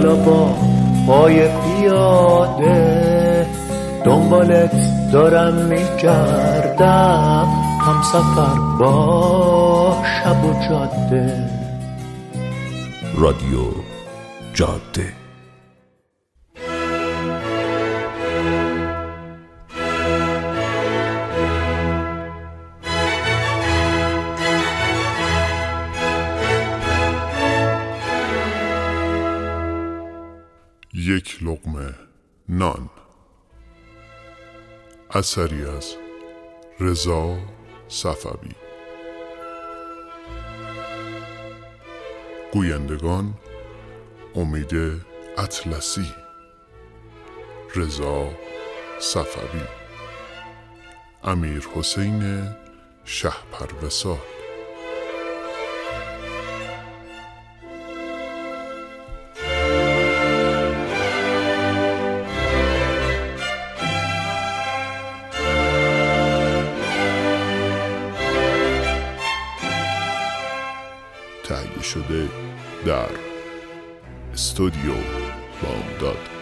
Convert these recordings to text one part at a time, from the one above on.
حالا با پای پیاده دنبالت دارم میگردم. هم سفر با شب و جاده. رادیو جاده. اثری از رضا صفوی. گویندگان امید اطلسی. رضا صفوی. امیر حسین شهپروسال تهیه شده در استودیو بامداد.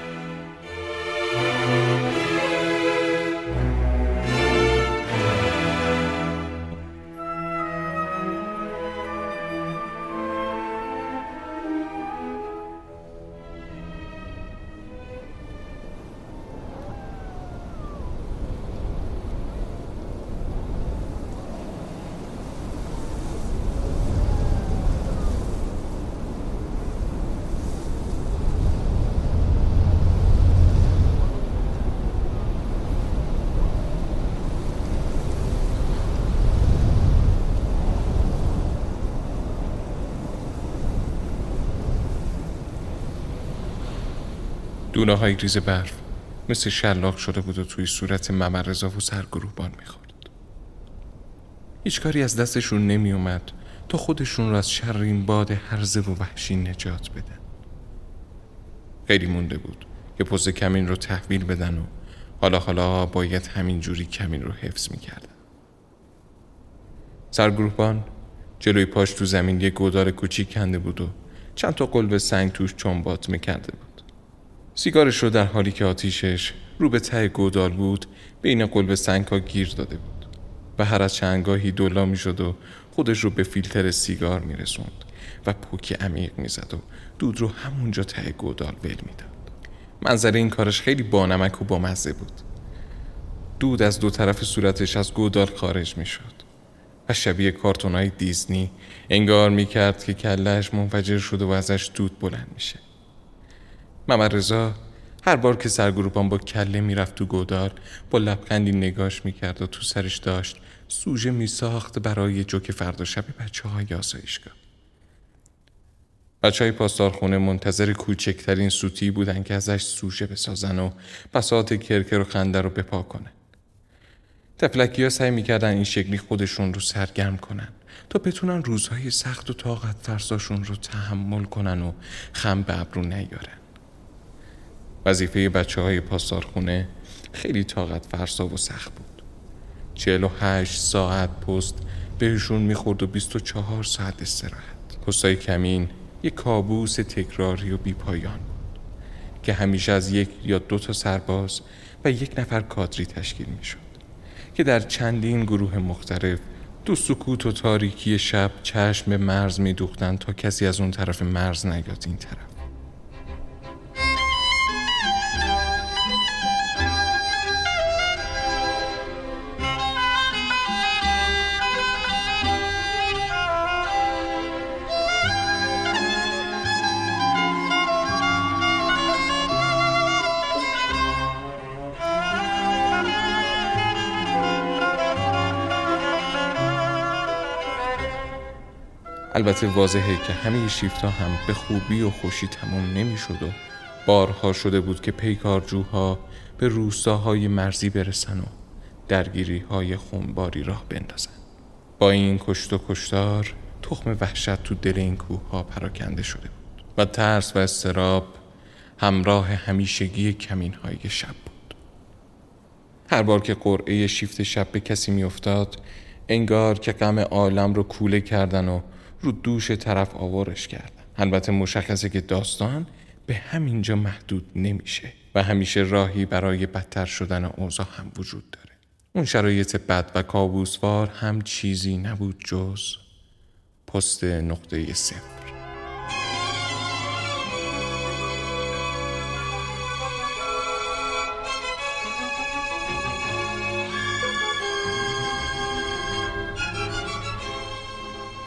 های ریز برف مثل شلاق شده بود و توی صورت ممرزا و سرگروبان می‌خورد. هیچ کاری از دستشون نمی اومد تا خودشون رو از شر این باد هرزه و وحشی نجات بدن. خیلی مونده بود که پست کمین رو تحویل بدن و حالا حالا باید همین جوری کمین رو حفظ می‌کردن. سرگروهبان جلوی پاش تو زمین یه گودار کوچیک کنده بود و چند تا قلب سنگ توش چنبات می‌کرده بود. سیگارش رو در حالی که آتیشش رو به ته گودال بود بین قلب سنگ ها گیر داده بود و هر از چندگاهی دولا می شد و خودش رو به فیلتر سیگار می رسوند و پوک عمیق می زد و دود رو همونجا ته گودال ول می داد. منظر این کارش خیلی بانمک و بامزه بود دود از دو طرف صورتش از گودال خارج می شد و شبیه کارتونای دیزنی انگار می کرد که کلش منفجر شده و ازش دود بلند میشه. محمد هر بار که سرگروپان با کله می‌رفت تو گودال با لبخندی نگاش می‌کرد و تو سرش داشت سوژه میساخت برای جوک فردا شب بچه های آسایشگاه. بچه های پاسدارخونه منتظر کوچکترین سوتی بودن که ازش سوژه بسازن و بساط کرکر و خنده رو بپا کنن. تفلکی ها سعی می‌کردن این شکلی خودشون رو سرگرم کنن تا بتونن روزهای سخت و طاقت فرساشون رو تحمل کنن و خم به ابرو نیارن. وظیفه بچه های پاسدارخونه خیلی طاقت فرسا و سخت بود. چهل و هشت ساعت پست بهشون می‌خورد و بیست و چهار ساعت استراحت. پستای کمین یک کابوس تکراری و بیپایان بود که همیشه از یک یا دو تا سرباز و یک نفر کادری تشکیل می‌شد که در چندین گروه مختلف دو سکوت و تاریکی شب چشم به مرز میدوختند تا کسی از اون طرف مرز نیاد این طرف. البته واضحه که همه شیفت ها هم به خوبی و خوشی تمام نمی‌شد و بارها شده بود که پیکارجوها به روستاهای مرزی برسن و درگیری های خونباری راه بندازن. با این کشت و کشتار تخم وحشت تو دل این کوه ها پراکنده شده بود و ترس و استراب همراه همیشگی کمین های شب بود. هر بار که قرعه شیفت شب به کسی میافتاد انگار که غم عالم رو کوله کردن و رو دوش طرف آوارش کردن. البته مشخصه که داستان به همینجا محدود نمیشه و همیشه راهی برای بدتر شدن اوضاع هم وجود داره. اون شرایط بد و کابوسوار هم چیزی نبود جز پست نقطه صفر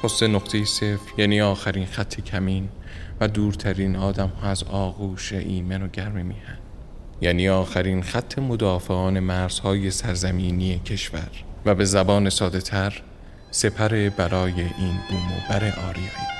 پست نقطه صفر یعنی آخرین خط کمین و دورترین آدم ها از آغوش ایمن و گرم میهن. یعنی آخرین خط مدافعان مرزهای سرزمینی کشور. و به زبان ساده تر سپر برای این بوم و بر آریایی.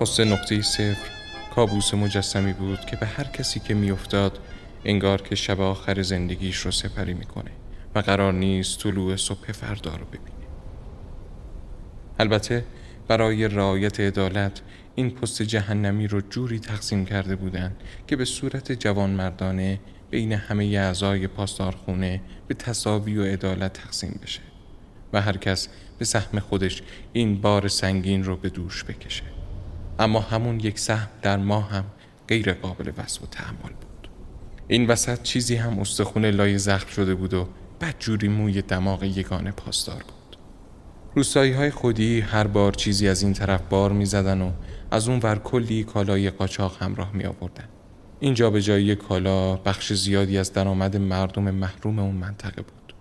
پست نقطه صفر کابوس مجسمی بود که به هر کسی که میافتاد انگار که شب آخر زندگیش رو سپری می‌کنه و قرار نیست طلوع صبح فردا رو ببینه. البته برای رعایت عدالت این پست جهنمی رو جوری تقسیم کرده بودند که به صورت جوانمردانه بین همه اعضای پاسدارخونه به تصاوی و عدالت تقسیم بشه و هر کس به سهم خودش این بار سنگین رو به دوش بکشه. اما همون یک سهم در ما هم غیر قابل وصف و تحمل بود. این وسط چیزی هم استخون لای زخم شده بود و بدجوری موی دماغ یگانه پاسدار بود. روستایی های خودی هر بار چیزی از این طرف بار می زدن و از اون ور کلی کالای قاچاق همراه می آوردن اینجا به جای کالا بخش زیادی از درآمد مردم محروم اون منطقه بود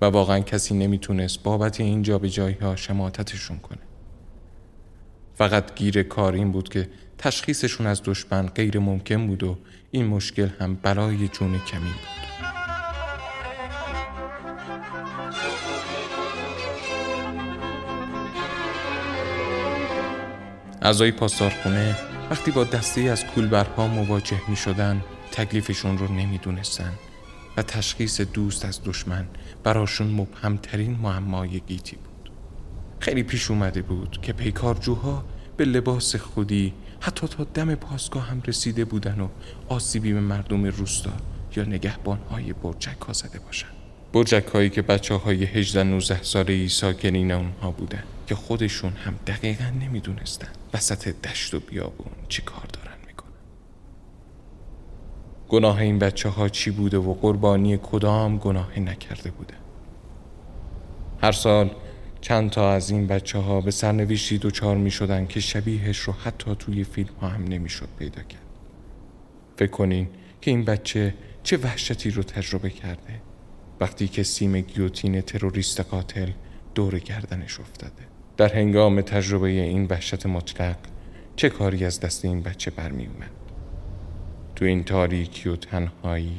و واقعا کسی نمی‌تونست بابت این جایی ها شماتتشون کنه. فقط گیر کار این بود که تشخیصشون از دشمن غیر ممکن بود و این مشکل هم برای جون کمی بود. اعضای پاسدارخونه وقتی با دسته از کولبرها مواجه می شدن تکلیفشون رو نمی دونستن و تشخیص دوست از دشمن براشون مبهمترین معمای گیتی بود. خیلی پیش اومده بود که پیکارجوها به لباس خودی حتی تا دم پاسگاه هم رسیده بودن و آسیبی به مردم روستا یا نگهبانهای برجک ها زده باشن. برجک هایی که بچه های 18 19 ساله ای ساکنین اونها بودن که خودشون هم دقیقا نمی‌دونستن وسط دشت و بیابون چی کار دارن می‌کنن. گناه این بچه ها چی بوده و قربانی کدام گناه نکرده بوده؟ هر سال چند تا از این بچه ها به سرنوشتی دوچار می شدن که شبیهش رو حتی توی فیلم ها هم نمی‌شد پیدا کرد. فکر کنین که این بچه چه وحشتی رو تجربه کرده وقتی که سیم گیوتین تروریست قاتل دور گردنش افتاده. در هنگام تجربه این وحشت مطلق چه کاری از دست این بچه برمی اومد تو این تاریکی و تنهایی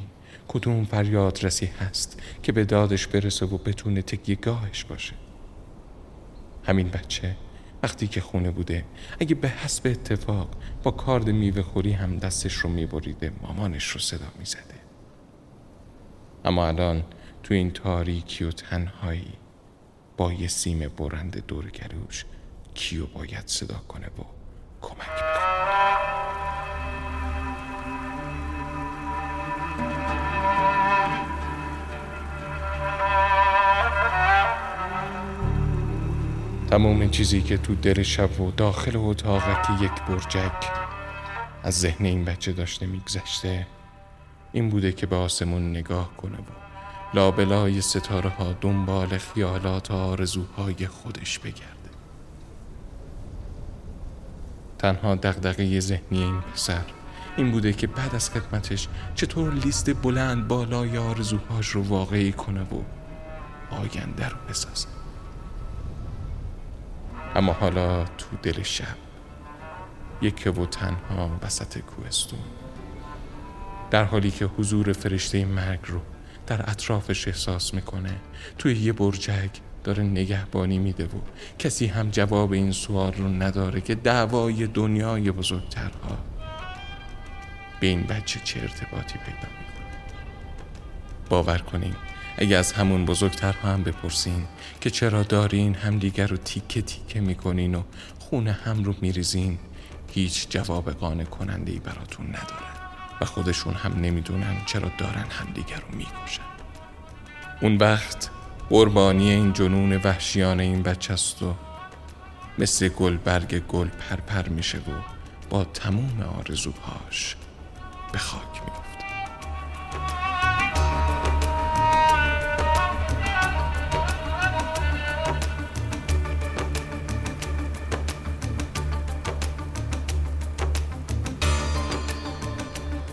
کدوم فریاد رسی هست که به دادش برسه و بتونه گاهش باشه؟ همین بچه وقتی که خونه بوده اگه به حسب اتفاق با کارد میوه خوری هم دستش رو میبریده مامانش رو صدا می‌زده. اما الان تو این تاریکی و تنهایی با یه سیم برند دورگروش کیو باید صدا کنه و کمک تمام چیزی که تو در شب و داخل اتاقک یک برجک از ذهن این بچه داشته میگذشته این بوده که به آسمون نگاه کنه و لابلای ستاره ها دنبال خیالات آرزوهای خودش بگرده. تنها دغدغه ذهنی این پسر این بوده که بعد از خدمتش چطور لیست بلند بالای آرزوهاش رو واقعی کنه و آینده رو بسازه. اما حالا تو دل شب یک و تنها وسط کوهستون. در حالی که حضور فرشته مرگ رو در اطرافش احساس می‌کنه توی یه برجک داره نگهبانی میده و کسی هم جواب این سوال رو نداره که دعوای دنیای بزرگترها به این بچه چه ارتباطی پیدا می‌کنه. باور کنین اگه از همون بزرگترها هم بپرسین که چرا دارین همدیگر رو تیکه تیکه می‌کنین و خونه هم رو میریزین هیچ جواب قانع کننده ای براتون ندارن و خودشون هم نمی‌دونن چرا دارن همدیگر رو می‌کشن. اون وقت قربانی این جنون وحشیانه این بچه است و مثل گل برگ گل پرپر میشه و با تموم آرزوهاش به خاک میفته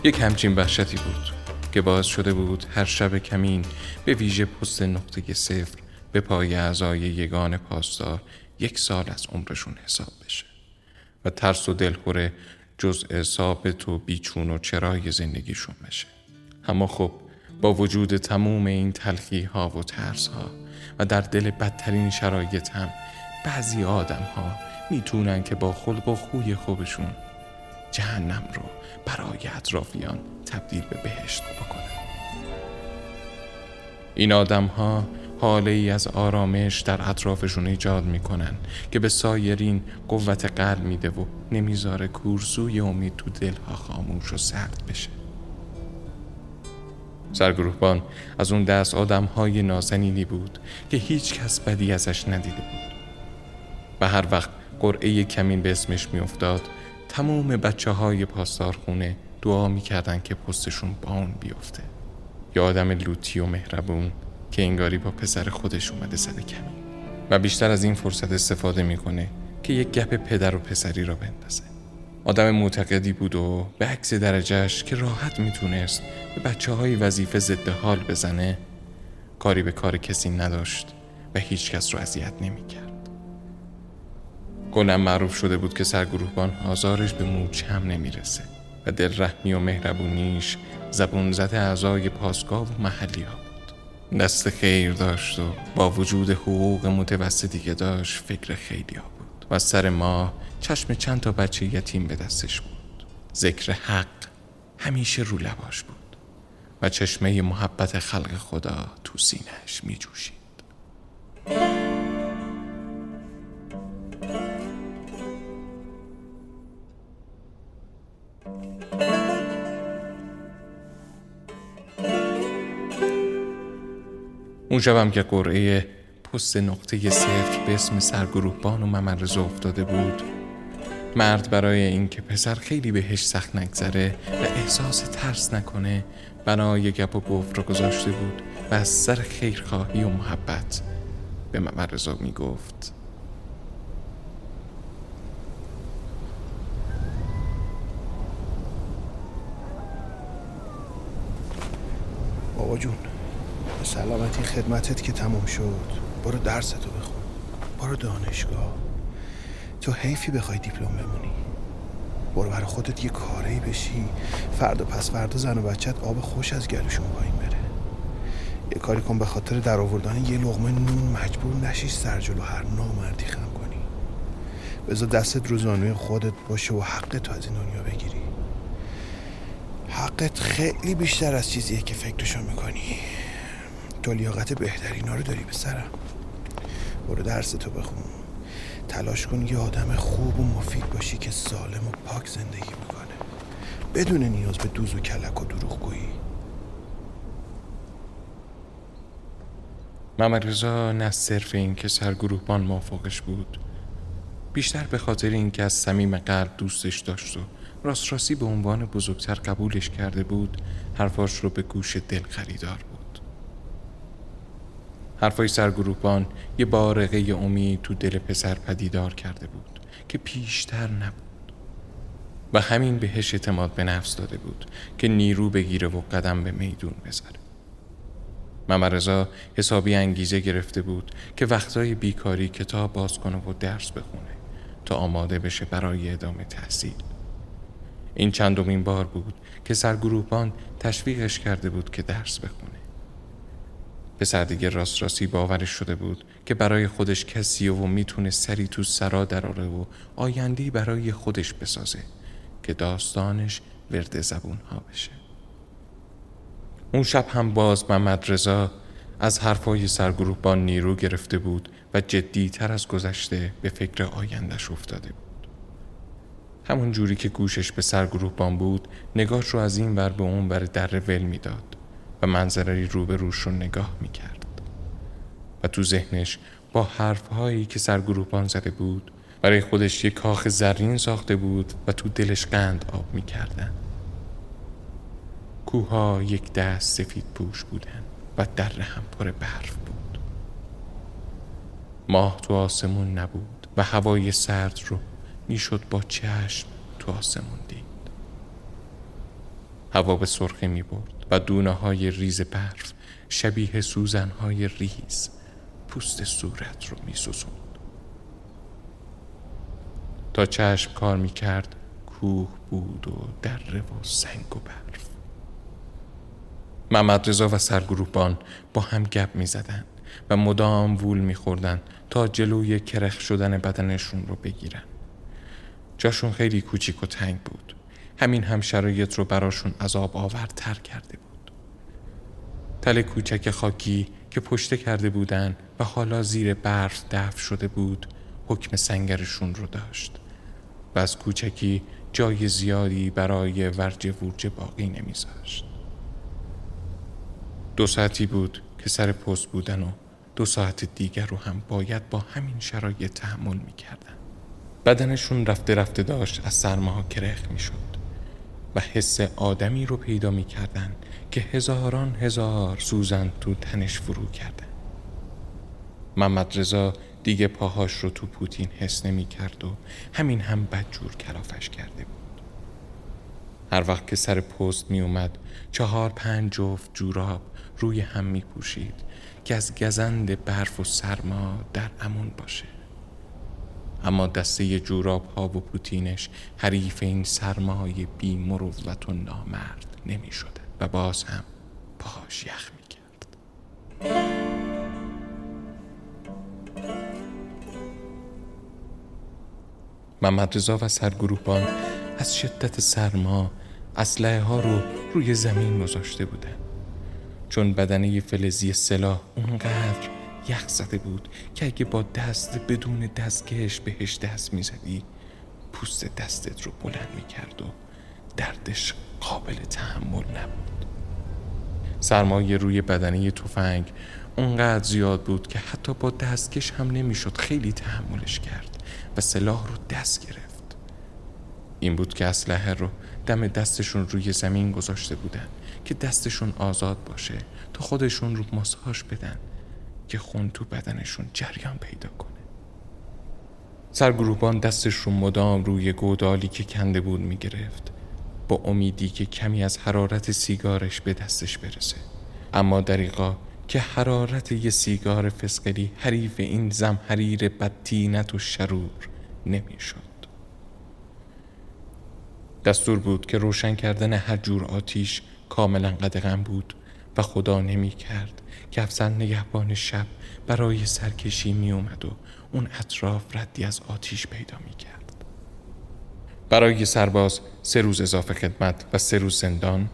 یک همچین وحشتی بود که باعث شده بود هر شب کمین به ویژه پست نقطه صفر به پای اعضای یگان پاسدار یک سال از عمرشون حساب بشه و ترس و دلخوره جزء ثابت و بیچون و چرای زندگیشون بشه. اما خب با وجود تموم این تلخی ها و ترس ها و در دل بدترین شرایط هم بعضی آدم ها می‌تونن که با خلق و خوی خوبشون جهنم رو برای اطرافیان تبدیل به بهشت بکنن این آدم ها حاله ای از آرامش در اطرافشون ایجاد می‌کنن که به سایرین قوت قلب میده و نمی‌ذاره کورسوی امید تو دلها خاموش و سرد بشه. سرگروهبان از اون دست آدم های نازنینی بود که هیچ کس بدی ازش ندیده بود. و هر وقت قرعه کمین به اسمش میافتاد تموم بچه های پاسدارخونه دعا می‌کردن که پستشون با اون بیفته. یا آدم لوتی و مهربون که انگاری با پسر خودش اومده سر کمی و بیشتر از این فرصت استفاده می‌کنه که یک گپ پدر و پسری را بندازه. آدم معتقدی بود و به عکس درجهش که راحت می‌تونست به بچه های وظیفه ضد حال بزنه کاری به کار کسی نداشت و هیچ کس رو اذیت نمی‌کرد. گلم معروف شده بود که سرگروهبان آزارش به موچ هم نمی‌رسه و دل رحمی و مهربونیش زبون زد اعضای پاسگاه و محلی ها بود دست خیر داشت و با وجود حقوق متوسطی که داشت فکر خیلی ها بود و سر ما چشم چند تا بچه یتیم به دستش بود ذکر حق همیشه رو لباش بود و چشمه محبت خلق خدا تو سینهش می جوشید. اون که قرعه پست نقطه صفر به اسم سرگروهبان و ممرزه افتاده بود مرد برای اینکه پسر خیلی بهش سخت نگذره و احساس ترس نکنه بنای گپ و گفت رو گذاشته بود و از سر خیرخواهی و محبت به ممرزا می‌گفت. بابا جون. سلامتی خدمتت که تموم شد. برو درستو بخون. برو دانشگاه. تو حیفی بخوای دیپلم بمونی. برو برای خودت یه کاری بشی. فردا پس فردا زن و بچت آب خوش از گلوشون پایین بره. یه کاری کن به خاطر در آوردن یه لغمه نون مجبور نشی سرجلو هر نامردی خم کنی. بذار دستت رو زانوی خودت باشه و حقت از این دنیا بگیری. حقت خیلی بیشتر از چیزیه که فکرشو می‌کنی. تو لیاقت بهترینا رو داری به سرم. برو درس تو بخون. تلاش کن یه آدم خوب و مفید باشی که سالم و پاک زندگی می‌کنه. بدون نیاز به دوز و کلک و دروغگویی. محمد رضا نه صرف این که سرگروهبان موافقش بود. بیشتر به خاطر اینکه از صمیم قلب دوستش داشت و راست راستی به عنوان بزرگتر قبولش کرده بود حرفاش رو به گوش دل خریدار بود حرفای سرگروهبان یه بارقه امید تو دل پسر پدیدار کرده بود که پیشتر نبود و همین بهش اعتماد به نفس داده بود که نیرو بگیره و قدم به میدون بذاره ممرزا حسابی انگیزه گرفته بود که وقتای بیکاری کتاب باز کنه و درس بخونه تا آماده بشه برای ادامه تحصیل. این چندمین بار بود که سرگروهبان تشویقش کرده بود که درس بخونه. پسر دیگه راست راستی باورش شده بود که برای خودش کسیه و می‌تونه سری تو سرا دراره و آیندی برای خودش بسازه که داستانش ورد زبون ها بشه. اون شب هم باز محمد رضا از حرفای با نیرو گرفته بود و جدیتر از گذشته به فکر آیندش افتاده بود. همون جوری که گوشش به سرگروهبان بود نگاهش رو از این بر به اون بر در ول می‌داد. و منظره رو به رو نگاه می‌کرد. و تو ذهنش با حرفهایی که سرگروهبان زده بود برای خودش یک کاخ زرین ساخته بود و تو دلش قند آب می‌کردن. کوها یک دست سفید پوش بودن و در هم پر برف بود. ماه تو آسمون نبود و هوای سرد رو می‌شد با چشم تو آسمون دید. هوا به سرخی می برد و دونه های ریز برف شبیه سوزن های ریز پوست صورت رو می تا چشم کار می کرد کوه بود و دره و سنگ و برف. محمد رضا و سرگروهبان با هم گپ می زدن و مدام وول می خوردن تا جلوی کرخ شدن بدنشون رو بگیرن. جاشون خیلی کوچیک و تنگ بود. همین هم شرایط رو براشون عذاب آورتر کرده بود. تل کوچک خاکی که پشته کرده بودن و حالا زیر برف دفع شده بود حکم سنگرشون رو داشت. و از کوچکی جای زیادی برای ورج ورج باقی نمیذاشت. دو ساعتی بود که سر پست بودن و دو ساعت دیگر رو هم باید با همین شرایط تحمل می‌کردن. بدنشون رفته رفته داشت از سرماها کرخ می‌شد. و حس آدمی رو پیدا می‌کردن که هزاران هزار سوزن تو تنش فرو کردن. محمد رضا دیگه پاهاش رو تو پوتین حس نمی کرد و همین هم بدجور کلافش کرده بود. هر وقت که سر پست می اومد چهار پنج جفت جوراب روی هم می پوشید که از گزند برف و سرما در امون باشه. اما دسته جوراب ها و پوتینش حریف این سرمای بی مروت و نامرد نمی شده و باز هم پاهاش یخ می کرد محمد رضا و سرگروهبان از شدت سرما اسلحه ها رو روی زمین گذاشته بودن چون بدنه فلزی سلاح اونقدر یخ زده بود که اگه با دست بدون دستکش بهش دست می‌زدی پوست دستت رو بلند می‌کرد و دردش قابل تحمل نبود. سرمایه روی بدنه تفنگ اونقدر زیاد بود که حتی با دستکش هم نمی‌شد خیلی تحملش کرد و سلاح رو دست گرفت. این بود که اسلحه رو دم دستشون روی زمین گذاشته بودن که دستشون آزاد باشه تا خودشون رو ماساژ بدن. که خون تو بدنشون جریان پیدا کنه. سرگروهبان دستش رو مدام روی گودالی که کنده بود می‌گرفت. با امیدی که کمی از حرارت سیگارش به دستش برسه. اما دریقا که حرارت یه سیگار فسقلی حریف این زمحریر بدتینت و شرور نمی‌شد. دستور بود که روشن کردن هر جور آتیش کاملا قدغن بود و خدا نمی کرد افسر نگهبان شب برای سرکشی می اومد و اون اطراف ردی از آتیش پیدا می کرد. برای سرباز سه روز اضافه خدمت و سه روز زندان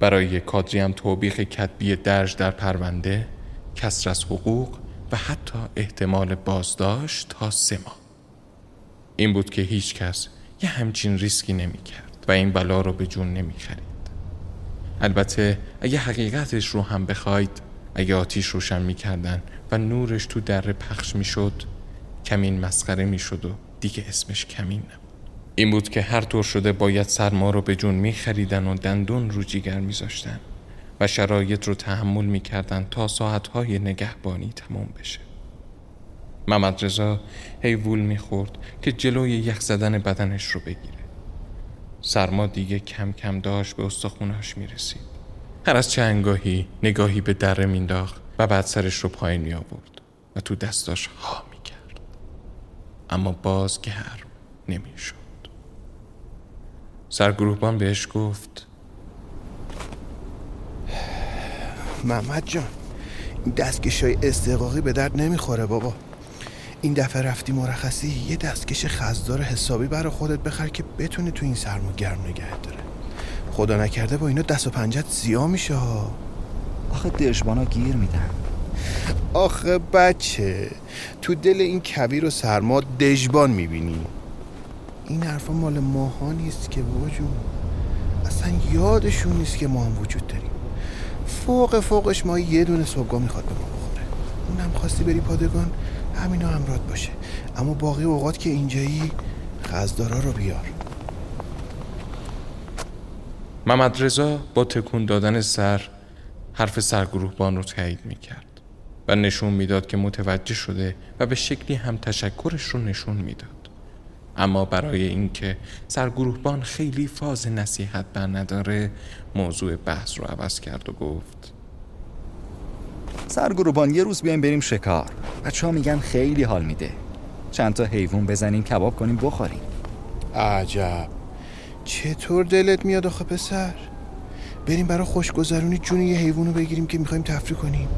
برای کادری هم توبیخ کتبی درج در پرونده کسر از حقوق و حتی احتمال بازداشت تا سه ماه این بود که هیچ کس یه همچین ریسکی نمی کرد و این بلا رو به جون نمی خرید البته اگه حقیقتش رو هم بخواید اگه آتیش روشن می کردن و نورش تو در پخش می شد کمین مسخره می شد و دیگه اسمش کمین نبود. این بود که هر طور شده باید سرما رو به جون می خریدن و دندون رو جیگر می زاشتن و شرایط رو تحمل می کردن تا ساعتهای نگهبانی تمام بشه. محمد رضا هی وول می خورد که جلوی یخ زدن بدنش رو بگیره. سرما دیگه کم کم داشت به استخوناش می رسید هر از چنگاهی نگاهی به دره مینداخت و بعد سرش رو پایین می آورد و تو دستاش ها می کرد اما باز گرم نمی شد سرگروهبان بهش گفت محمد جان این دستکش های استقاقی به درد نمی‌خوره بابا. این دفعه رفتی مرخصی یه دستکش خزدار حسابی برا خودت بخر که بتونی تو این سرما گرم نگه داره. خدا نکرده با اینا دست و پنجت زیا میشه ها. آخه دشمانا گیر میدن. آخه بچه تو دل این کویر و سرما دژبان می‌بینی. این حرفا مال ماها نیست که بابا اصلا یادشون نیست که ما هم وجود داریم. فوق فوقش ما یه دونه صبحگاه می‌خواد به ما بخوره. اونم خواستی بری پادگان همینا همرات باشه. اما باقی اوقات که اینجایی خزدارا رو بیار. محمد رضا با تکون دادن سر حرف سرگروهبان رو تایید می کرد و نشون می‌داد که متوجه شده و به شکلی هم تشکرش رو نشون می‌داد. اما برای اینکه سرگروهبان خیلی فاز نصیحت بر نداره موضوع بحث رو عوض کرد و گفت سرگروهبان یه روز بیایم بریم شکار. بچه ها میگن خیلی حال میده. چند تا حیوان بزنیم کباب کنیم بخوریم. عجب. چطور دلت میاد آخه پسر؟ بریم برای خوشگذرونی جون یه حیوانو بگیریم که می‌خوایم تفریح کنیم.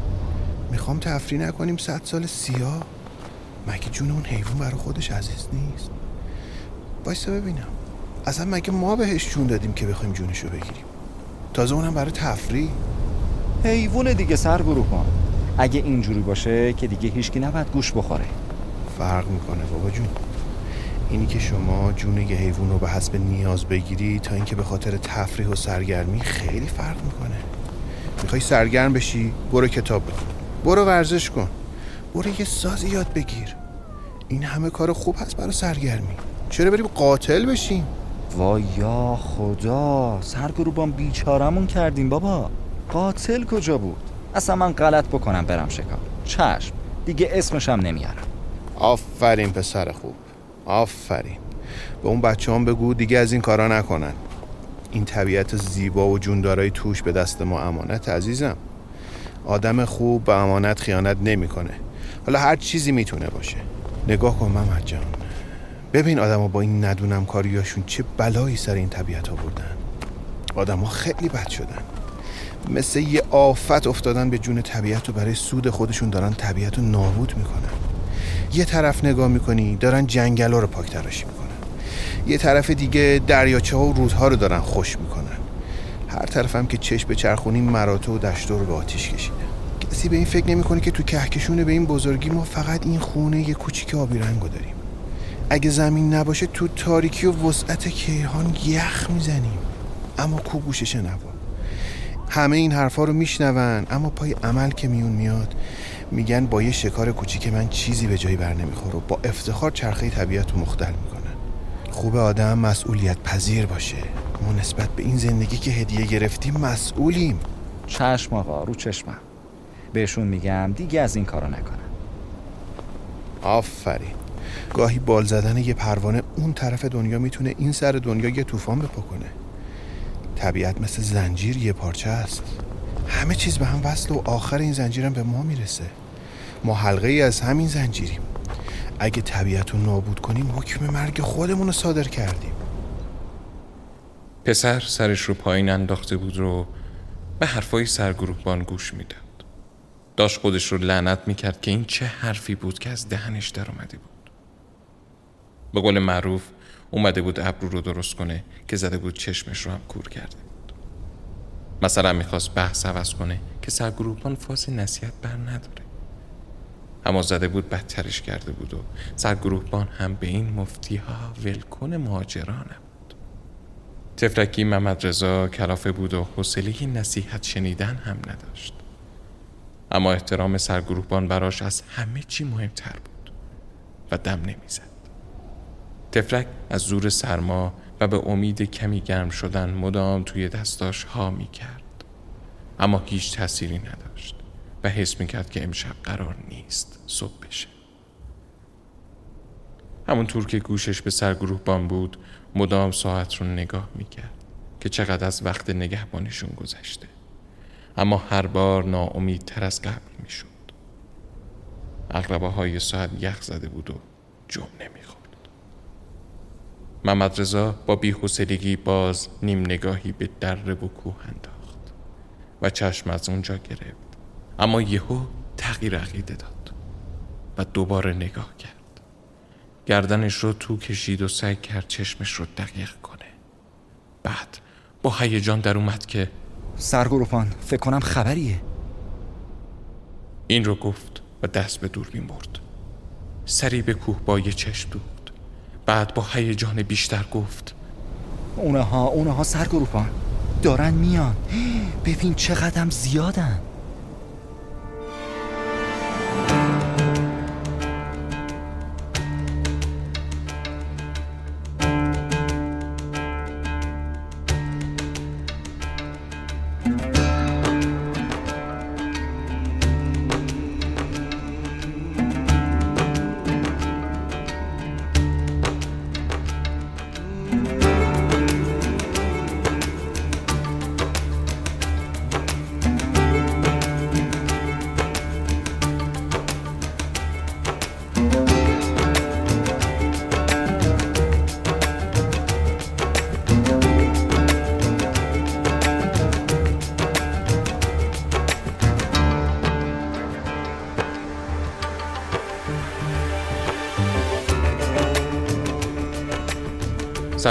می‌خوام تفریح نکنیم صد سال سیاه. مگه جون اون حیوان برای خودش عزیز نیست؟ بایستا ببینم. اصلا مگه ما بهش جون دادیم که بخوایم جونشو بگیریم؟ تازه اونم برای تفریح. حیوان دیگه سرگروهبان اگه اینجوری باشه که دیگه هیچکی نباید گوش بخوره. فرق می‌کنه بابا جون. اینی که شما جون یه حیوان رو به حسب نیاز بگیری تا اینکه به خاطر تفریح و سرگرمی خیلی فرق می‌کنه. می‌خوای سرگرم بشی؟ برو کتاب بخون. برو ورزش کن. برو یه سازی یاد بگیر. این همه کار خوب هست برای سرگرمی. چرا بریم قاتل بشیم؟ وای یا خدا سرگروبان بیچارمون کردیم بابا. قاتل کجا بود؟ اصلا من غلط بکنم برم شکار. چشم دیگه اسمشم نمیارم. آفرین پسر خوب. آفرین. به اون بچه هم بگو دیگه از این کارا نکنن. این طبیعت زیبا و جوندارای توش به دست ما امانت عزیزم. آدم خوب به امانت خیانت نمی‌کنه. حالا هر چیزی می‌تونه باشه. نگاه کن محمد جان. ببین آدما با این ندونم کاریاشون چه بلایی سر این طبیعت آوردن. آدما خیلی بد شدن. مثل یه آفت افتادن به جون طبیعت و برای سود خودشون دارن طبیعت رو نابود می‌کنن. یه طرف نگاه می‌کنی دارن جنگل رو پاک تراشی می‌کنن. یه طرف دیگه دریاچه ها و رودها رو دارن خوش می‌کنن. هر طرف هم که چشم به چرخونی مراتع و دشتو رو به آتیش کشیده کسی به این فکر نمی‌کنه که تو کهکشونه به این بزرگی ما فقط این خونه یه کوچیک آبی رنگو داریم. اگه زمین نباشه تو تاریکی و وسعت کیهان یخ می‌زنیم. اما کو گوشش نوا. همه این حرفا رو میشنون اما پای عمل که میون میاد میگن با یه شکار کوچیک من چیزی به جایی بر نمی‌خوره و با افتخار چرخه طبیعت رو مختل می‌کنن. خوب آدم مسئولیت پذیر باشه. ما نسبت به این زندگی که هدیه گرفتیم مسئولیم. چشم آقا رو چشمم. بهشون میگم دیگه از این کارا نکنن. آفرین. گاهی بال زدن یه پروانه اون طرف دنیا می‌تونه این سر دنیا یه طوفان بپا کنه طبیعت مثل زنجیر یه پارچه است. همه چیز به هم وصل و آخر این زنجیرم به ما می‌رسه. ما حلقه ای از همین زنجیریم. اگه طبیعت رو نابود کنیم حکم مرگ خودمون رو صادر کردیم. پسر سرش رو پایین انداخته بود رو به حرفای سرگروهبان گوش می‌داد. داشت خودش رو لعنت می‌کرد که این چه حرفی بود که از دهنش در اومده بود. به قول معروف اومده بود ابرو رو درست کنه که زده بود چشمش رو هم کور کرده بود. مثلا می‌خواست بحث عوض کنه که سرگروهبان فاز نصیحت بر نداره. اما زده بود بدترش کرده بود و سرگروهبان هم به این مفتی ها ولکن مهاجرانه بود تفرکی محمد رضا کلافه بود و حوصله نصیحت شنیدن هم نداشت. اما احترام سرگروهبان براش از همه چی مهمتر بود و دم نمی‌زد. تفرک از زور سرما و به امید کمی گرم شدن مدام توی دستاش ها می کرد اما هیچ تأثیری نداشت. و حس می کرد که امشب قرار نیست صبح بشه. همونطور که گوشش به سرگروهبان بود مدام ساعت رو نگاه می کرد که چقدر از وقت نگهبانشون گذشته. اما هر بار ناامیدتر از قبل می شد اغربه های ساعت یخ زده بود و جمع نمی خورد محمد رضا با بیحسلگی باز نیم نگاهی به دره و کوه انداخت و چشم از اونجا گرفت. اما یهو تغییر عقیده داد و دوباره نگاه کرد. گردنش رو تو کشید و سعی کرد چشمش رو دقیق کنه. بعد با هیجان در اومد که سرگروپان فکر کنم خبریه. این رو گفت و دست به دور برد سری به کوه با یه چشم دوخت. بعد با هیجان بیشتر گفت اونها اونها سرگروپان. دارن میان. ببین چقدر زیادن.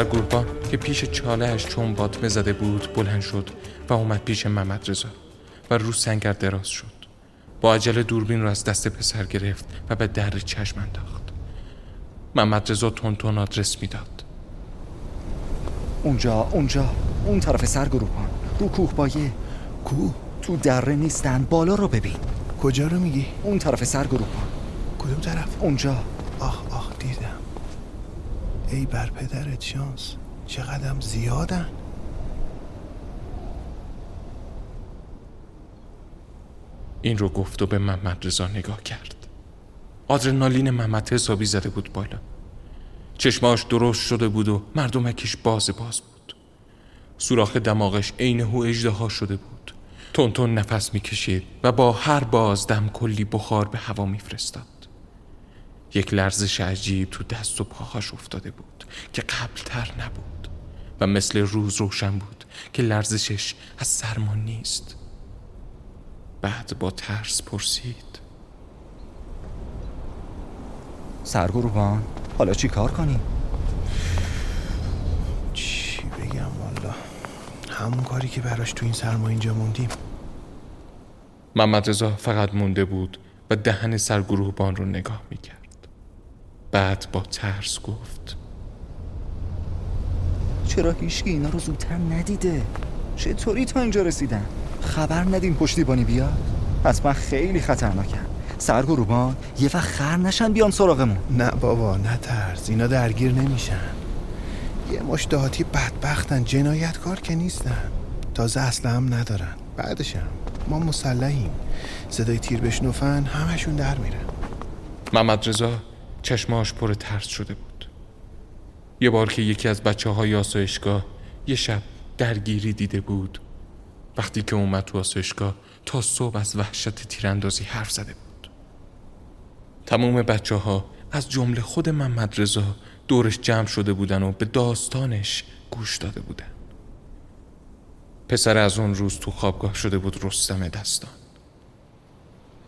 سرگروهبان که پیش چالهش چون باطمه زده بود بلند شد و اومد پیش محمد رضا و رو سنگر دراز شد. با عجله دوربین رو از دست پسر گرفت و به در چشم انداخت. محمد رضا تون تون آدرس می‌داد. اونجا اونجا اون طرف سرگروهبان رو کوه بایه کو تو دره نیستن. بالا رو ببین. کجا رو میگی؟ اون طرف سرگروهبان کدوم طرف؟ اونجا. آخ آخ دیدم. ای بر پدرت شانس چقدرم زیادن. این رو گفت و به محمد رضا نگاه کرد. آدرنالین محمد حسابی زده بود بالا. چشماش درست شده بود و مردمکش باز باز بود. سوراخ دماغش عین هو اجدها شده بود. تون تون نفس می‌کشید و با هر بازدم کلی بخار به هوا میفرستاد. یک لرزش عجیب تو دست و پاهاش افتاده بود که قبلتر نبود و مثل روز روشن بود که لرزشش از سرما نیست. بعد با ترس پرسید. سرگروهبان حالا چی کار کنیم چی بگم والا؟ همون کاری که براش تو این سرما اینجا موندیم. محمد رضا فقط مونده بود و دهن سرگروهبان رو نگاه می‌کرد. بعد با ترس گفت. چرا هیچکی اینا رو زودتر ندیده؟ چطوری تا اینجا رسیدن؟ خبر ندیم پشتیبانی بیاد؟ حتما خیلی خطرناکن سرگروهبان یه وقت خر نشن بیان سراغمون. نه بابا نه ترس. اینا درگیر نمیشن. یه مش دهاتی بدبختن. جنایتکار که نیستن. تازه اصلا هم ندارن. بعدشم ما مسلحیم. صدای تیر بشنفن همشون در میرن. محمد رضا چشماش پر ترس شده بود. یه بار که یکی از بچه های آسایشگاه یه شب درگیری دیده بود. وقتی که اومد تو آسایشگاه تا صبح از وحشت تیراندازی حرف زده بود. تمام بچه ها از جمله خود محمد رضا دورش جمع شده بودن و به داستانش گوش داده بودن. پسر از اون روز تو خوابگاه شده بود رستم دستان.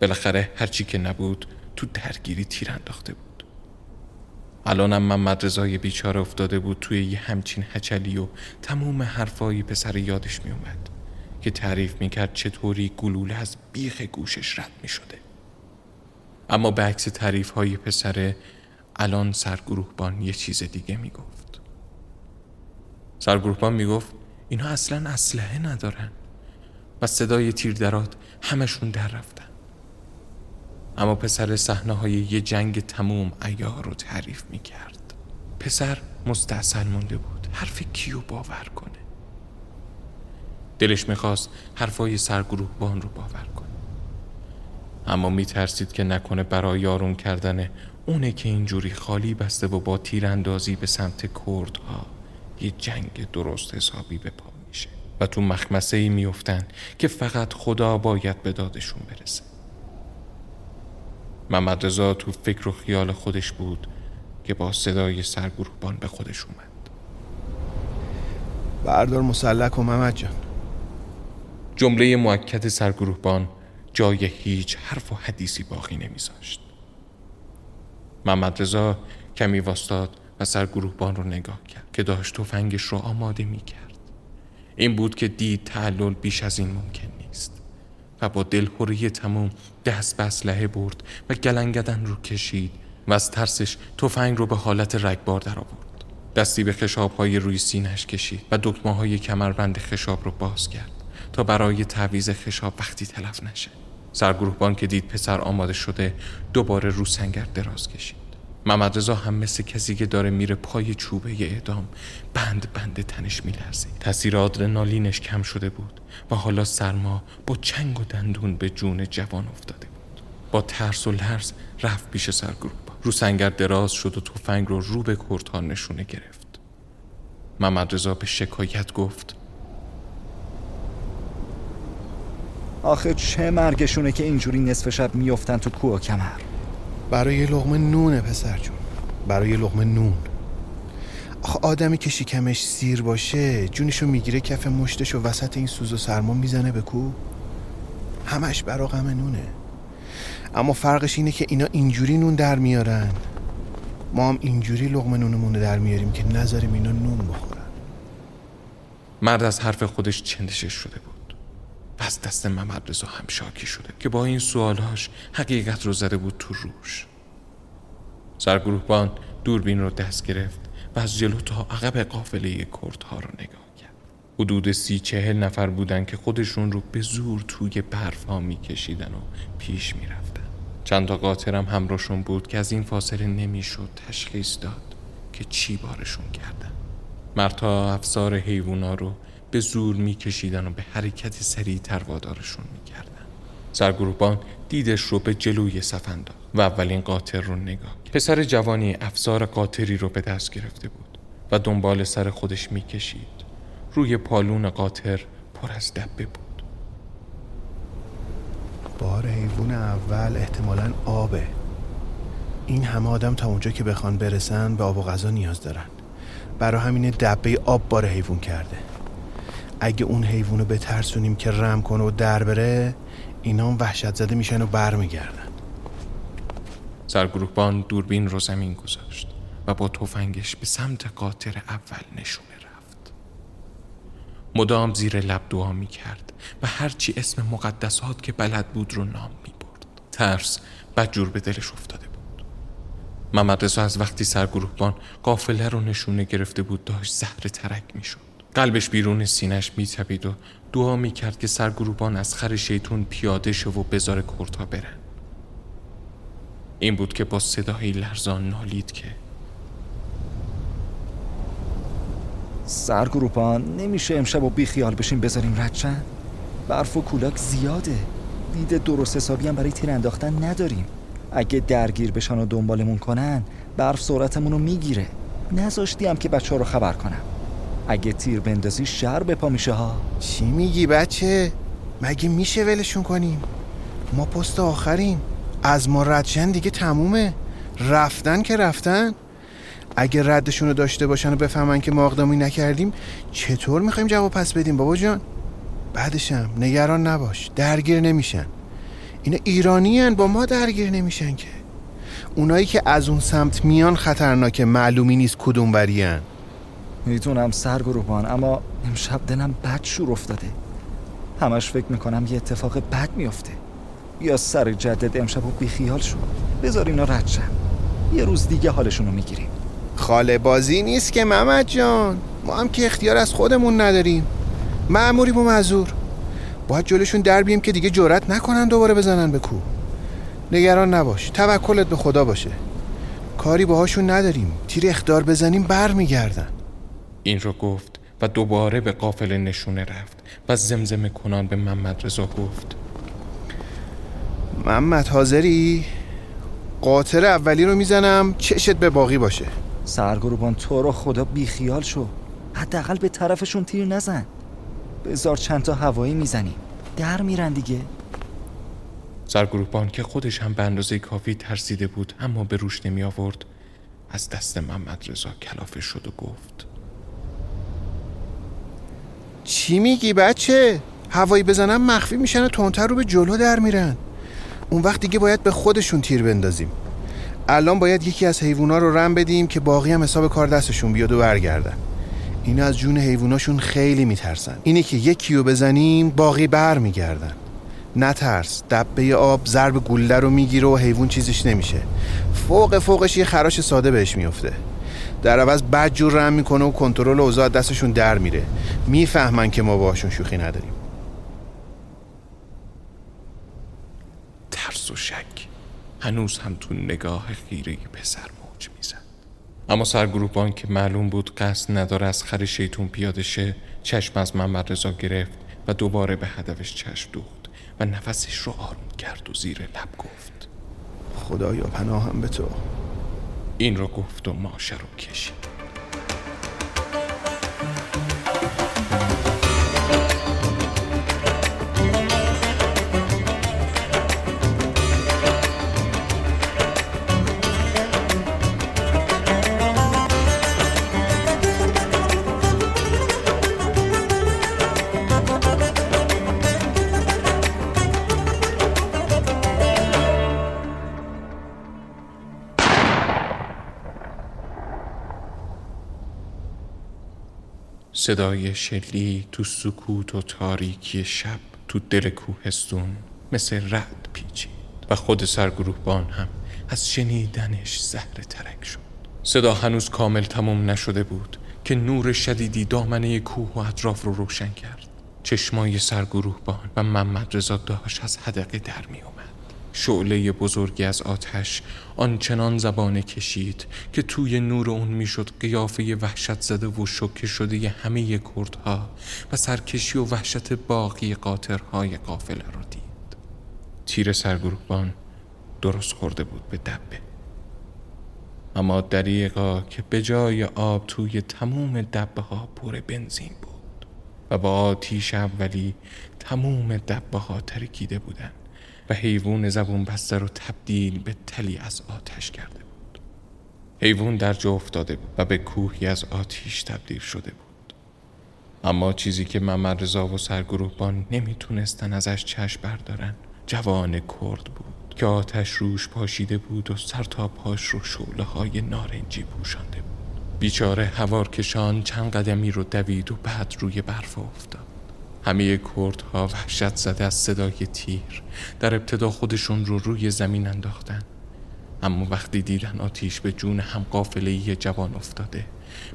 بالاخره هرچی که نبود تو درگیری تیر انداخته بود. الانم محمد رضای بیچاره افتاده بود توی یه همچین هچلی و تموم حرفای پسر یادش می اومد که تعریف می‌کرد چطوری گلوله از بیخ گوشش رد می شده. اما به عکس تعریف های پسره الان سرگروهبان یه چیز دیگه می‌گفت. سرگروهبان می‌گفت اینا اصلا اسلحه ندارن. و صدای تیر درات همشون در رفتن. اما پسر صحنه های یه جنگ تموم ایار رو تعریف می‌کرد. پسر مستحصل مونده بود. حرف کیو باور کنه؟ دلش می‌خواست حرفای سرگروهبان رو باور کنه. اما میترسید که نکنه برای آروم کردن اونه که اینجوری خالی بسته و با تیراندازی به سمت کردها یه جنگ درست حسابی به پا میشه. و تو مخمسه ای میفتن که فقط خدا باید به دادشون برسه. محمد رضا تو فکر و خیال خودش بود که با صدای سرگروهبان به خودش اومد. بردار مسلح کن محمد جان. جمله موکد سرگروهبان جای هیچ حرف و حدیثی باقی نمیذاشت. محمد رضا کمی واستاد و سرگروهبان رو نگاه کرد که داشت تفنگش رو آماده می‌کرد. این بود که دید تعلل بیش از این ممکن. و با دلخوری تموم دست به اسلحه برد و گلنگدن رو کشید و از ترسش تفنگ رو به حالت رگبار در آورد. دستی به خشاب های روی سینش کشید و دکمه های کمربند خشاب رو باز کرد تا برای تعویز خشاب وقتی تلف نشه. سرگروهبان که دید پسر آماده شده دوباره رو سنگر دراز کشید. محمد رضا هم مثل کسی که داره میره پای چوبه اعدام بند بند تنش میلرزه. تاثیر آدرنالینش کم شده بود و حالا سرما با چنگ و دندون به جون جوان افتاده بود. با ترس و لرز رفت پیش سرگروهبان رو سنگر دراز شد و تفنگ رو رو به کردها نشونه گرفت. محمد رضا به شکایت گفت آخه چه مرگشونه که اینجوری نصف شب میفتن تو کوه کمر. برای یه لغمه نونه پسر جون. برای یه لغمه نون. آخه آدمی که شکمش سیر باشه جونشو می‌گیره کف مشتش و وسط این سوز و سرما می‌زنه به کو. همش برا غم نونه. اما فرقش اینه که اینا اینجوری نون در میارن. ما هم اینجوری لغمه نونمونه در میاریم که نذاریم اینا نون بخورن. مرد از حرف خودش چندشش شده بود؟ از دست محمد رضا هم شاکی شده که با این سوالهاش حقیقت رو زده بود تو روش. سرگروهبان دوربین رو دست گرفت و از جلو تا عقب قافله کردها رو نگاه کرد. حدود سی چهل نفر بودن که خودشون رو به زور توی برف ها میکشیدن و پیش می‌رفتن. چند تا قاطرم همراهشون بود که از این فاصله نمی‌شد تشخیص داد که چی بارشون کردن. مرتا افسار حیوونا رو به زور میکشیدن و به حرکت سریع تر وادارشون می‌کردن. سرگروهبان دیدش رو به جلوی صف انداخت و اولین قاطر رو نگاه پسر جوانی افسار قاطری رو به دست گرفته بود و دنبال سر خودش می‌کشید. روی پالون قاطر پر از دبه بود. بار حیوان اول احتمالا آبه. این همه آدم تا اونجا که بخوان برسن به آب و غذا نیاز دارن. برا همین دبه آب بار حیوان کرده. اگه اون حیوان رو بترسونیم که رم کنه و در بره اینا هم وحشت زده میشن و برمیگردن. سرگروهبان دوربین رو زمین گذاشت و با تفنگش به سمت قاطر اول نشونه رفت. مدام زیر لب دعا می کرد و هرچی اسم مقدسات که بلد بود رو نام می برد ترس بدجور به دلش افتاده بود. محمد از وقتی سرگروهبان قافله رو نشونه گرفته بود داشت زهر ترک می شد قلبش بیرون سینش می تبید و دعا می کرد که سرگروهبان از خر شیطون پیاده شو و بزار کرتا برن. این بود که با صدایی لرزان نالید که سرگروپان نمیشه امشب و بی خیال بشیم بذاریم ردشن؟ برف و کولاک زیاده. دید درست حسابی هم برای تیر انداختن نداریم. اگه درگیر بشن و دنبالمون کنن برف سرعتمون رو می‌گیره. نذاشتی هم که بچه رو خبر کنم. اگه تیر بندازی شر به پا میشه ها. چی میگی بچه؟ مگه میشه ولشون کنیم؟ ما پست آخریم. از ما ردشن دیگه تمومه. رفتن که رفتن. اگه ردشون رو داشته باشن و بفهمن که ما اقدامی نکردیم چطور می‌خوایم جواب پس بدیم بابا جان؟ بعدشم نگران نباش درگیر نمیشن. اینا ایرانی با ما درگیر نمیشن که. اونایی که از اون سمت میان خطرناکه معلومی نیست کدوم ورین می‌تونم سرگروهان اما امشب دلم بد شور افتاده. همش فکر می‌کنم یه اتفاق بد میافته. یا سر جدد امشب و بیخیال شد بذار اینا رد شن. یه روز دیگه حالشون رو می‌گیریم. خاله بازی نیست که محمد جان. ما هم که اختیار از خودمون نداریم. معموریم و معذور. باید جلوشون در بیم که دیگه جرأت نکنن دوباره بزنن به کو نگران نباش. توکلت به خدا باشه. کاری باهاشون نداریم. تیر اختار بزنیم بر میگردن این رو گفت و دوباره به قافل نشونه رفت و زمزمه کنان به محمد رضا گفت. محمد حاضری؟ قاطر اولی رو می‌زنم چشت به باقی باشه. سرگروبان تو رو خدا بیخیال شو. حداقل به طرفشون تیر نزن. بذار چند تا هوایی می‌زنیم. در میرن دیگه. سرگروهبان که خودش هم به اندازه کافی ترسیده بود اما به روش نمی آورد از دست محمد رضا کلافه شد و گفت. چی میگی بچه؟ هوایی بزنم مخفی میشن و تونتر رو به جلو در میرن. اون وقت دیگه باید به خودشون تیر بندازیم. الان باید یکی از حیوونا رو رم بدیم که باقی هم حساب کار دستشون بیاد و برگردن. اینا از جون حیواناشون خیلی میترسن. اینه که یکی رو بزنیم باقی بر میگردن. نترس دبه آب ضرب گله رو می‌گیره و حیوان چیزش نمیشه. فوق فوقش یه خراش ساده بهش میفته. در عوض بد جور رم می‌کنه و کنترل اوضاع دستشون در میره. می‌فهمن که ما باشون شوخی نداریم. ترس و شک. هنوز هم تو نگاه خیره پسر موج می‌زد. اما سرگروهبان که معلوم بود قصد نداره از خر شیطون پیاده شه چشم از محمد رضا گرفت و دوباره به هدفش چشم دوخت و نفسش رو آروم کرد و زیر لب گفت. خدایا پناهم به تو. این رو گفت و ماشه رو کشید صدای شلی تو سکوت و تاریکی شب تو دل کوهستون مثل رعد پیچید و خود سرگروهبان هم از شنیدنش زهر ترک شد. صدا هنوز کامل تمام نشده بود که نور شدیدی دامنه کوه و اطراف رو روشن کرد. چشمای سرگروهبان و محمد رضا داشت از حدقه در می شعله بزرگی از آتش. آنچنان زبانه کشید که توی نور اون می‌شد قیافه وحشت زده و شکه شده همه کردها و سرکشی و وحشت باقی قاطرهای قافله را دید. تیر سرگروهبان درست خورده بود به دبه. اما دریقا که به جای آب توی تموم دبه ها پر بنزین بود و با آتیش اولی تموم دبه ها ترکیده بودن و حیوان زبون بسته رو تبدیل به تلی از آتش کرده بود. حیوان در جا افتاده بود و به کوهی از آتیش تبدیل شده بود. اما چیزی که محمد رضا و سرگروهبان نمی‌تونستن ازش چشم بردارن جوان کرد بود که آتش روش پاشیده بود و سر تا پاش رو شعله های نارنجی پوشانده بود. بیچاره هوارکشان چند قدمی رو دوید و بعد روی برف افتاد. همه کردها وحشت زده از صدای تیر. در ابتدا خودشون رو روی زمین انداختن. اما وقتی دیدن آتیش به جون هم قافله جوان افتاده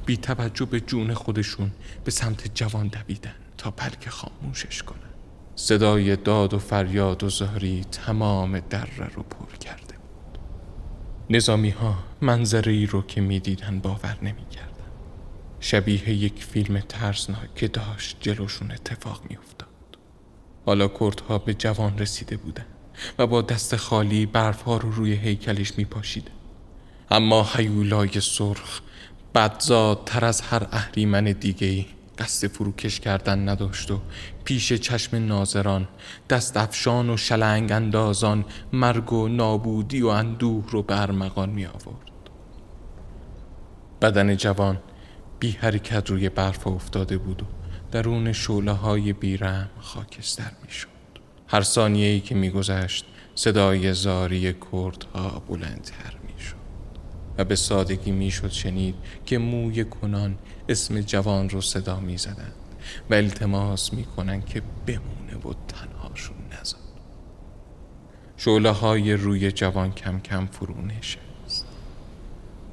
بی توجه به جون خودشون به سمت جوان دویدن تا پلک خاموشش کنن. صدای داد و فریاد و زاری تمام دره رو پر کرده بود. نظامی ها منظره رو که می‌دیدن باور نمی. شبیه یک فیلم ترسناک که داشت جلوشون اتفاق می افتاد. حالا کردها به جوان رسیده بودن و با دست خالی برف ها رو روی هیکلش می پاشیده. اما حیولای سرخ بدزاد تر از هر اهریمن دیگه ای قصد فروکش کردن نداشت و پیش چشم ناظران دست افشان و شلنگ اندازان مرگ و نابودی و اندوه رو به ارمغان می آورد بدن جوان بی حرکت روی برف افتاده بود و درون شوله های بیرم خاکستر می شد هر ثانیه ای که می گذشت صدای زاری کردها بلندتر می شد و به سادگی می شد شنید که موی کنان اسم جوان رو صدا می زدن و التماس می کنن که بمونه و تنهاشون نزد. شعله های روی جوان کم کم فرو نشست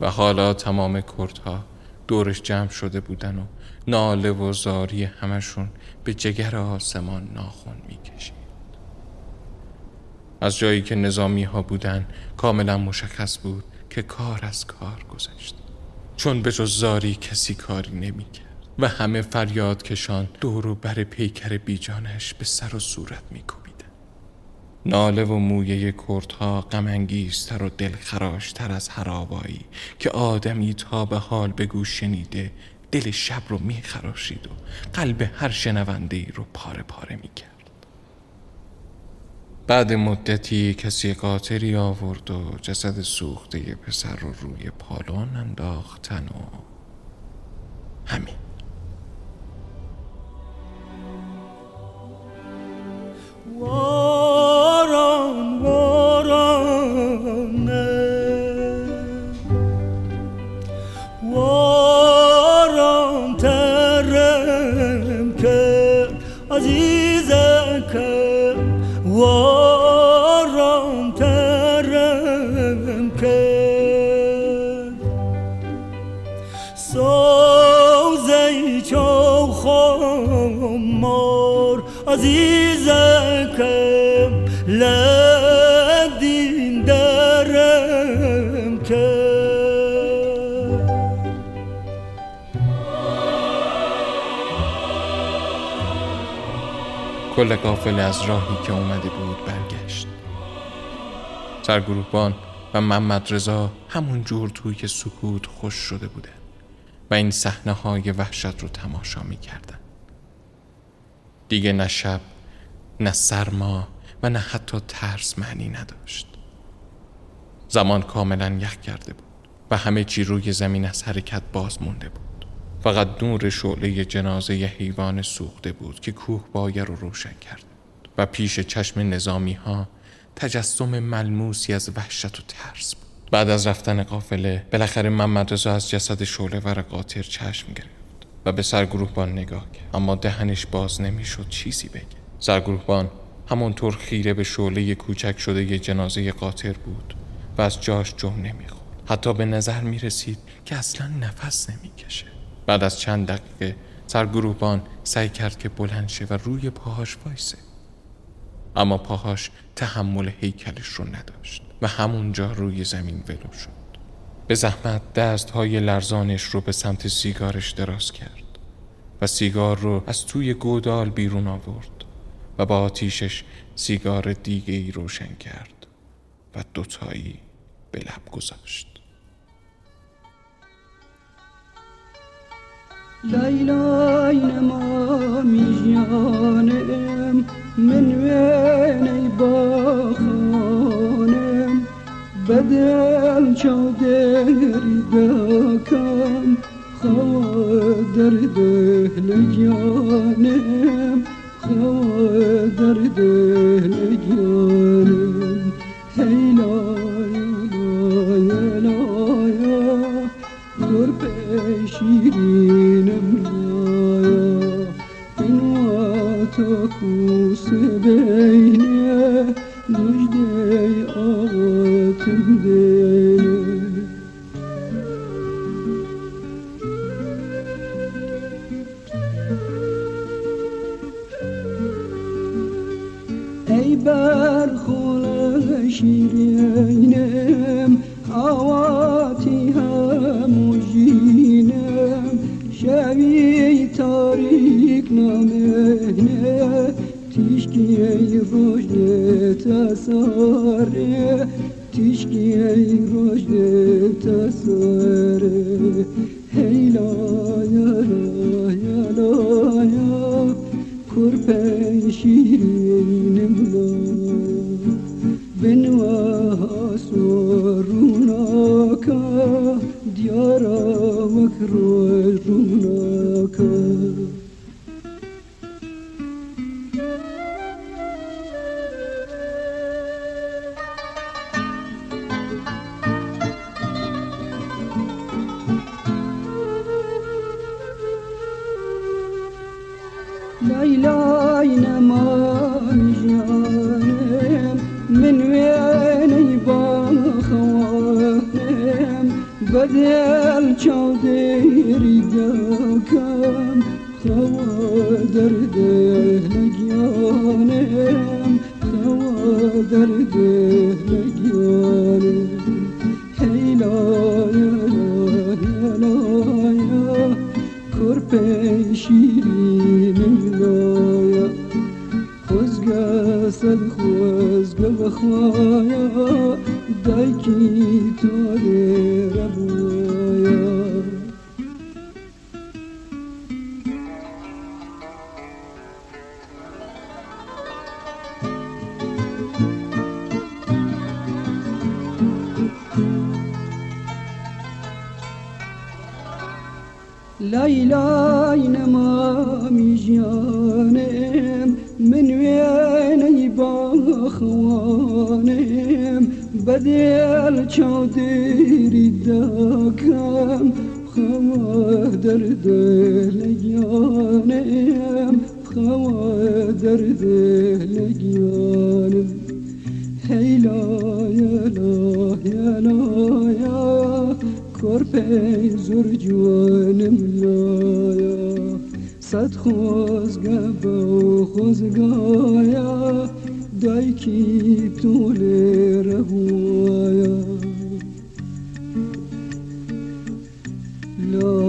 و حالا تمام کردها دورش جمع شده بودن و ناله و زاری همشون به جگر آسمان ناخون می‌کشید. از جایی که نظامی ها بودن کاملا مشخص بود که کار از کار گذشت. چون به جز زاری کسی کاری نمی‌کرد و همه فریاد کشان دور و بر پیکر بیجانش به سر و صورت میکوبیدن ناله و مویه کردها غمانگیزتر و دلخراشتر از هر که آدمی تا به حال به گوش شنیده دل شب رو میخراشید و قلب هر شنونده ای رو پاره پاره می‌کرد. بعد مدتی کسی قاطری آورد و جسد سوخته پسر رو روی پالان انداختن و همین. عزیزه لدین درم که کل قافله از راهی که اومده بود برگشت سرگروهبان و محمد رضا همون جور توی سکوت خوش شده بوده و این صحنه های وحشت رو تماشا می کردن. دیگه نه شب نه سرما و نه حتی ترس معنی نداشت. زمان کاملا یخ کرده بود و همه چی روی زمین از حرکت باز مونده بود. فقط نور شعله جنازه ی حیوان سوخته بود که کوه بایر رو روشن کرده بود و پیش چشم نظامی ها تجسم ملموسی از وحشت و ترس بود. بعد از رفتن قافله بالاخره محمد رضا از جسد شعله ور قاطر چشم گرفت. و به سرگروهبان نگاه کرد. اما دهنش باز نمی‌شد چیزی بگه. سرگروهبان همانطور خیره به شعله کوچک شده ی جنازه قاطر بود و از جاش جم نمی‌خورد. حتی به نظر می رسید که اصلا نفس نمی‌کشه. بعد از چند دقیقه سرگروهبان سعی کرد که بلند شه و روی پاهاش وایسه. اما پاهاش تحمل هیکلش رو نداشت و همونجا روی زمین ولو شد. به زحمت دست های لرزانش رو به سمت سیگارش دراز کرد و سیگار رو از توی گودال بیرون آورد و با آتیشش سیگار دیگه ای روشن کرد و دوتایی به لب گذاشت. لیلای نما میجانم من وینی با بدل چودری دکم خواه در دهل جانم خواه در دهل جانم. takus beyle Müjde ağıtım دکم خوا در دل گیانم لای